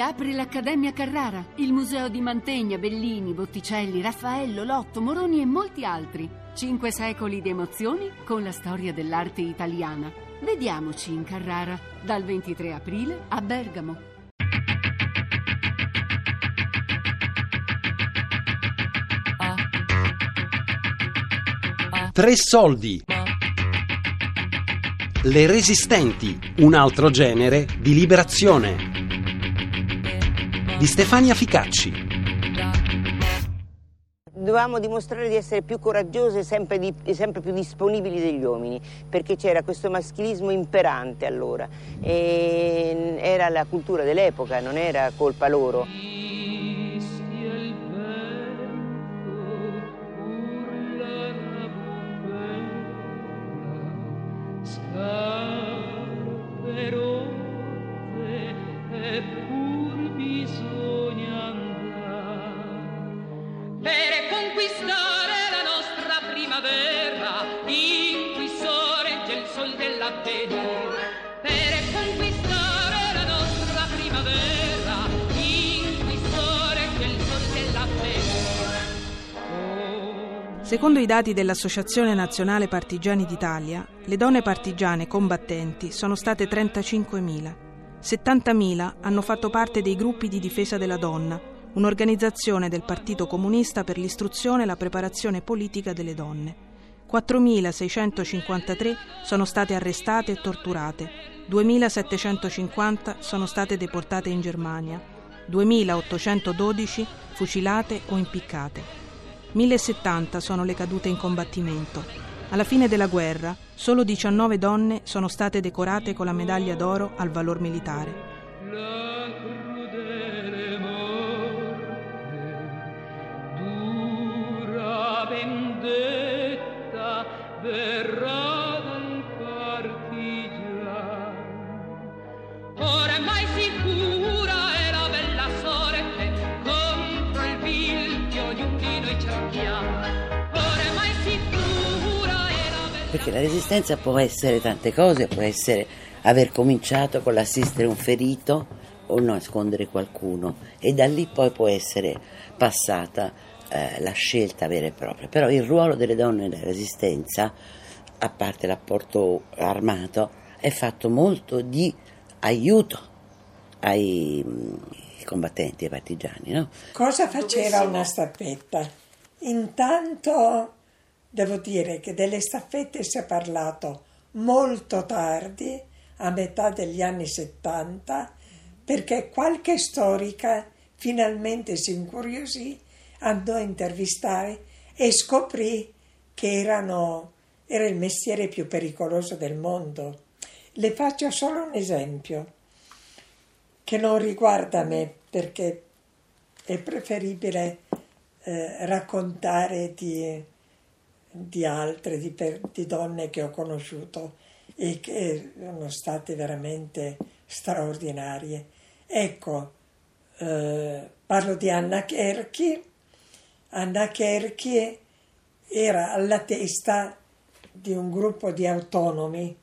riapre l'Accademia Carrara, il museo di Mantegna, Bellini, Botticelli, Raffaello, Lotto, Moroni e molti altri. Cinque secoli di emozioni con la storia dell'arte italiana. Vediamoci in Carrara, dal 23 aprile a Bergamo. Tre soldi. Le resistenti, un altro genere di liberazione. Di Stefania Ficacci. Dovevamo dimostrare di essere più coraggiose e sempre, sempre più disponibili degli uomini, perché c'era questo maschilismo imperante allora. E era la cultura dell'epoca, non era colpa loro. Secondo i dati dell'Associazione Nazionale Partigiani d'Italia, le donne partigiane combattenti sono state 35.000. 70.000 hanno fatto parte dei gruppi di difesa della donna, un'organizzazione del Partito Comunista per l'istruzione e la preparazione politica delle donne. 4.653 sono state arrestate e torturate, 2.750 sono state deportate in Germania, 2.812 fucilate o impiccate. 1070 sono le cadute in combattimento. Alla fine della guerra, solo 19 donne sono state decorate con la medaglia d'oro al valor militare. Verrà perché la resistenza può essere tante cose, può essere aver cominciato con l'assistere un ferito o nascondere qualcuno e da lì poi può essere passata eh, la scelta vera e propria. Però il ruolo delle donne nella resistenza, a parte l'apporto armato, è fatto molto di aiuto ai combattenti, ai partigiani. No? Cosa faceva una staffetta? Intanto devo dire che delle staffette si è parlato molto tardi, a metà degli anni 70, perché qualche storica finalmente si incuriosì, andò a intervistare e scoprì che erano, era il mestiere più pericoloso del mondo. Le faccio solo un esempio che non riguarda me perché è preferibile eh, raccontare di, di altre, di, per, di, donne che ho conosciuto e che sono state veramente straordinarie. Ecco, eh, parlo di Anna Kerchi. Anna Kerchi era alla testa di un gruppo di autonomi,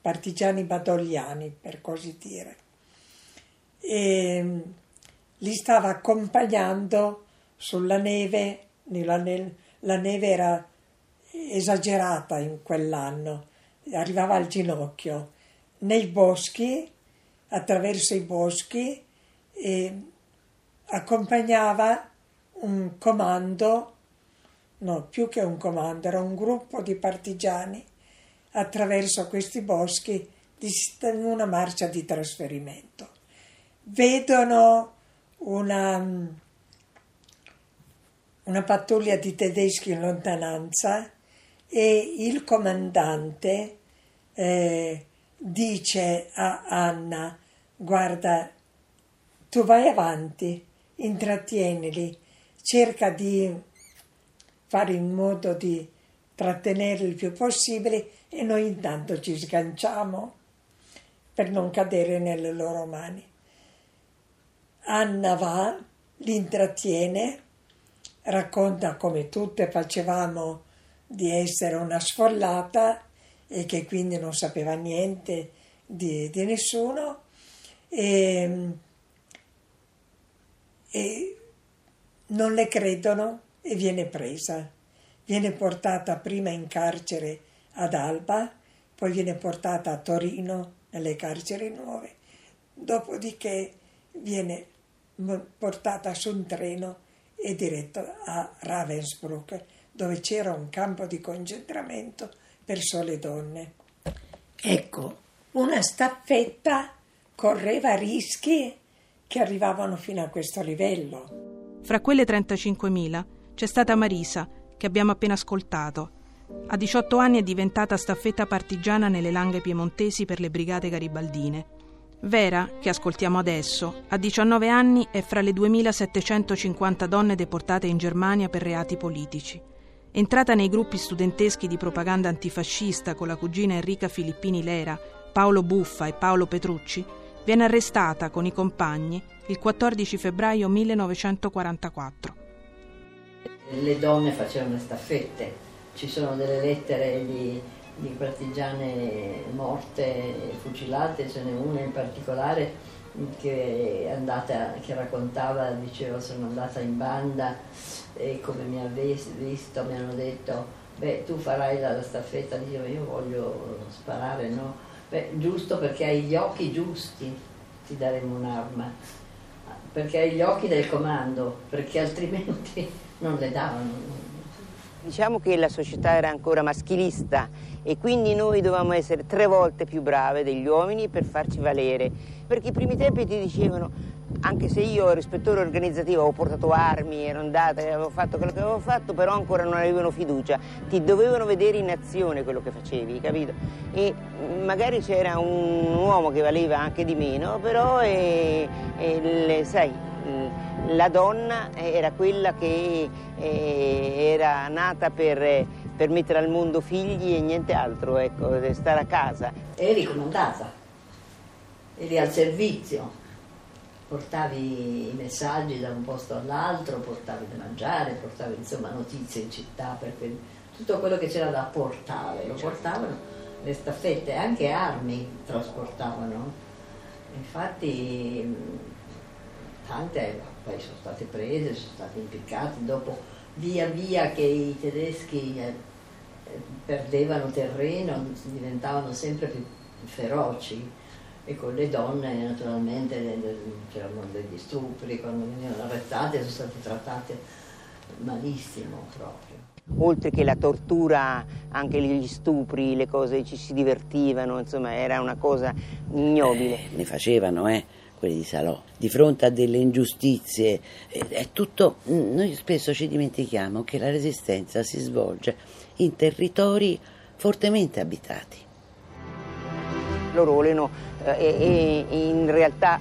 partigiani badogliani per così dire e li stava accompagnando sulla neve, la, neve era esagerata in quell'anno, arrivava al ginocchio, nei boschi, attraverso i boschi, e accompagnava un comando, no, più che un comando, era un gruppo di partigiani attraverso questi boschi in una marcia di trasferimento. Vedono una, una pattuglia di tedeschi in lontananza e il comandante eh, dice a Anna guarda tu vai avanti intrattienili cerca di fare in modo di trattenerli il più possibile e noi intanto ci sganciamo per non cadere nelle loro mani. Anna va, li intrattiene, racconta come tutte facevamo di essere una sfollata e che quindi non sapeva niente di, di nessuno. E, e non le credono e viene presa. Viene portata prima in carcere ad Alba, poi viene portata a Torino nelle carceri nuove, dopodiché viene portata su un treno e diretto a Ravensbrück, dove c'era un campo di concentramento per sole donne. Ecco, una staffetta correva rischi che arrivavano fino a questo livello. Fra quelle 35.000 c'è stata Marisa, che abbiamo appena ascoltato. A 18 anni è diventata staffetta partigiana nelle langhe piemontesi per le brigate garibaldine. Vera, che ascoltiamo adesso, a 19 anni è fra le 2750 donne deportate in Germania per reati politici. Entrata nei gruppi studenteschi di propaganda antifascista con la cugina Enrica Filippini Lera, Paolo Buffa e Paolo Petrucci, viene arrestata con i compagni il 14 febbraio 1944. Le donne facevano le staffette, ci sono delle lettere di, di partigiane morte, fucilate, ce n'è una in particolare che, andata, che raccontava, diceva sono andata in banda e come mi ha visto mi hanno detto beh tu farai la, la staffetta, io, io voglio sparare, no? Beh, giusto perché hai gli occhi giusti ti daremo un'arma, perché hai gli occhi del comando, perché altrimenti non le davano. Diciamo che la società era ancora maschilista e quindi noi dovevamo essere tre volte più brave degli uomini per farci valere, perché i primi tempi ti dicevano anche se io ero ispettore organizzativo avevo portato armi, ero andata, avevo fatto quello che avevo fatto, però ancora non avevano fiducia, ti dovevano vedere in azione quello che facevi, capito? E magari c'era un uomo che valeva anche di meno, però e, e sai, la donna era quella che eh, era nata per, per, mettere al mondo figli e niente altro, ecco, stare a casa. Eri comandata, eri al servizio portavi i messaggi da un posto all'altro, portavi da mangiare, portavi insomma notizie in città, perché tutto quello che c'era da portare, lo portavano, le staffette, anche armi trasportavano. Infatti tante poi sono state prese, sono state impiccate, dopo via via che i tedeschi eh, perdevano terreno diventavano sempre più feroci e con le donne naturalmente c'erano degli stupri, quando venivano arrestate sono state trattate malissimo proprio. Oltre che la tortura, anche gli stupri, le cose ci si divertivano, insomma era una cosa ignobile. Eh, ne facevano, eh, quelli di Salò. Di fronte a delle ingiustizie, eh, è tutto. Noi spesso ci dimentichiamo che la resistenza si svolge in territori fortemente abitati loro volevano eh, in realtà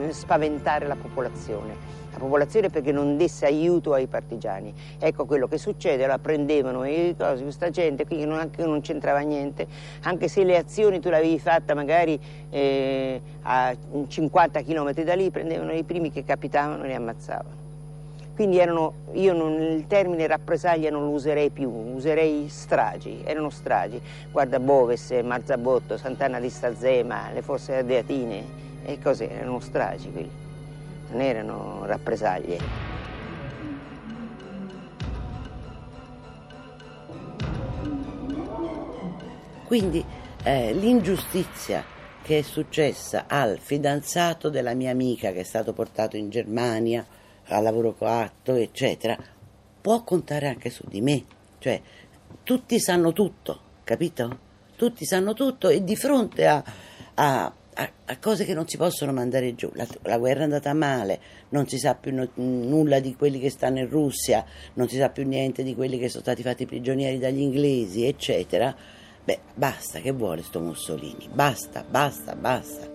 eh, spaventare la popolazione la popolazione perché non desse aiuto ai partigiani. Ecco quello che succede, la prendevano e cose, questa gente qui non, non c'entrava niente, anche se le azioni tu l'avevi fatta magari eh, a 50 km da lì, prendevano i primi che capitavano e li ammazzavano. Quindi erano, io non, il termine rappresaglia non lo userei più, userei stragi, erano stragi. Guarda Boves, Marzabotto, Sant'Anna di Stazema, le forze ardeatine, e cose, erano stragi quelli, non erano rappresaglie. Quindi eh, l'ingiustizia che è successa al fidanzato della mia amica che è stato portato in Germania al lavoro coatto, eccetera, può contare anche su di me. Cioè, tutti sanno tutto, capito? Tutti sanno tutto e di fronte a, a, a, a cose che non si possono mandare giù, la, la, guerra è andata male, non si sa più no, nulla di quelli che stanno in Russia, non si sa più niente di quelli che sono stati fatti prigionieri dagli inglesi, eccetera. Beh, basta, che vuole sto Mussolini? Basta, basta, basta.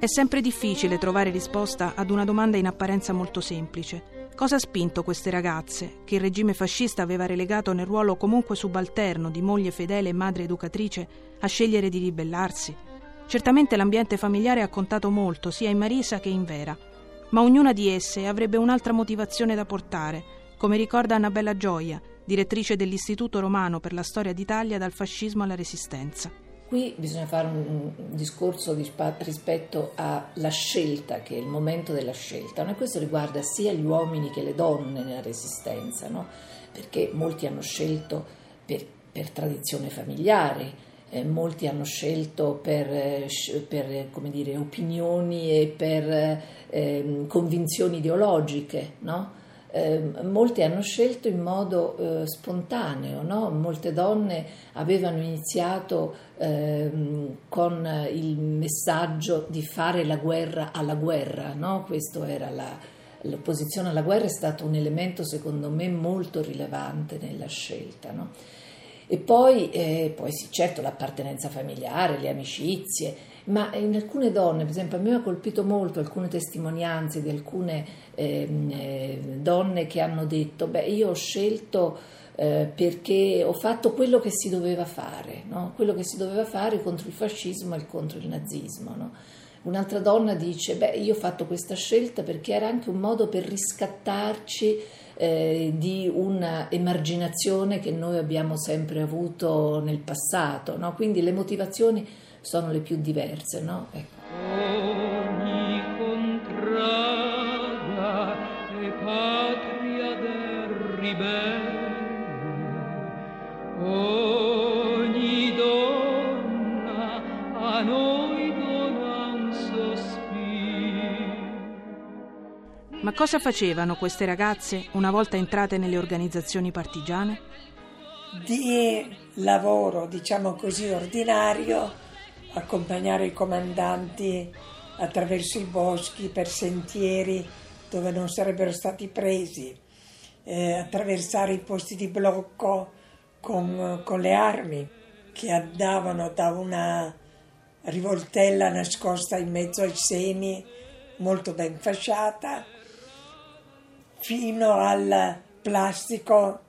È sempre difficile trovare risposta ad una domanda in apparenza molto semplice. Cosa ha spinto queste ragazze, che il regime fascista aveva relegato nel ruolo comunque subalterno di moglie fedele e madre educatrice, a scegliere di ribellarsi? Certamente l'ambiente familiare ha contato molto, sia in Marisa che in Vera, ma ognuna di esse avrebbe un'altra motivazione da portare, come ricorda Annabella Gioia, direttrice dell'Istituto Romano per la Storia d'Italia dal fascismo alla Resistenza. Qui bisogna fare un, discorso rispetto alla scelta, che è il momento della scelta. No? questo riguarda sia gli uomini che le donne nella Resistenza, no? perché molti hanno scelto per, per tradizione familiare, eh, molti hanno scelto per, eh, per dire, opinioni e per eh, convinzioni ideologiche, no? Eh, molti hanno scelto in modo eh, spontaneo, no? molte donne avevano iniziato eh, con il messaggio di fare la guerra alla guerra, no? la, l'opposizione alla guerra è stato un elemento secondo me molto rilevante nella scelta. No? E poi, eh, poi sì, certo l'appartenenza familiare, le amicizie, ma in alcune donne, per esempio a me ha colpito molto alcune testimonianze di alcune ehm, eh, donne che hanno detto, beh io ho scelto eh, perché ho fatto quello che si doveva fare, no? quello che si doveva fare contro il fascismo e contro il nazismo. No? Un'altra donna dice, beh io ho fatto questa scelta perché era anche un modo per riscattarci eh, di una emarginazione che noi abbiamo sempre avuto nel passato, no? quindi le motivazioni sono le più diverse. No? Ecco. Ogni contrada è patria del ribelle, ogni donna a noi dona un sospiro. Ma cosa facevano queste ragazze una volta entrate nelle organizzazioni partigiane? Di lavoro, diciamo così, ordinario accompagnare i comandanti attraverso i boschi per sentieri dove non sarebbero stati presi, eh, attraversare i posti di blocco con, con le armi che andavano da una rivoltella nascosta in mezzo ai semi, molto ben fasciata, fino al plastico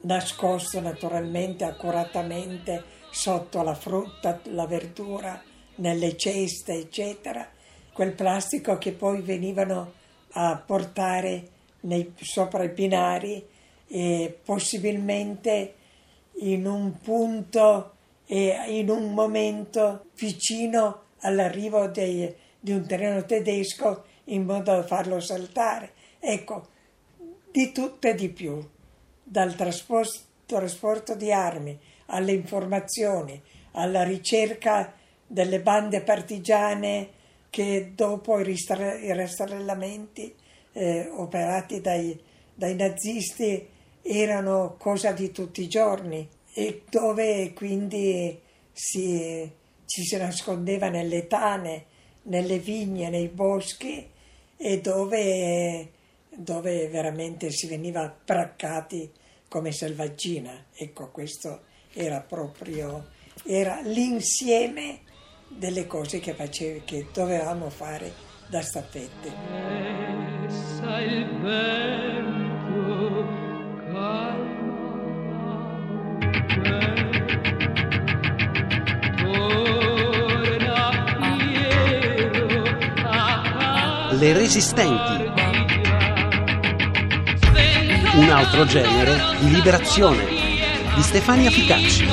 nascosto naturalmente, accuratamente sotto la frutta, la verdura, nelle ceste, eccetera, quel plastico che poi venivano a portare nei, sopra i binari e possibilmente in un punto e in un momento vicino all'arrivo dei, di un treno tedesco in modo da farlo saltare. Ecco, di tutto e di più, dal trasporto, trasporto di armi alle informazioni, alla ricerca delle bande partigiane che dopo i, rastrellamenti eh, operati dai, dai nazisti erano cosa di tutti i giorni e dove quindi si, ci si nascondeva nelle tane, nelle vigne, nei boschi e dove, dove veramente si veniva braccati come selvaggina. Ecco, questo era proprio era l'insieme delle cose che, facevi, che dovevamo fare da staffette. Essa il vento Le resistenti. Un altro genere di liberazione di Stefania Ficacci.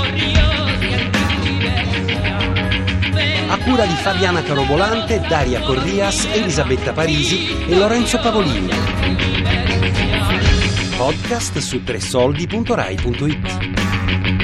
A cura di Fabiana Carobolante, Daria Corrias, Elisabetta Parisi e Lorenzo Pavolini. Podcast su tresoldi.rai.it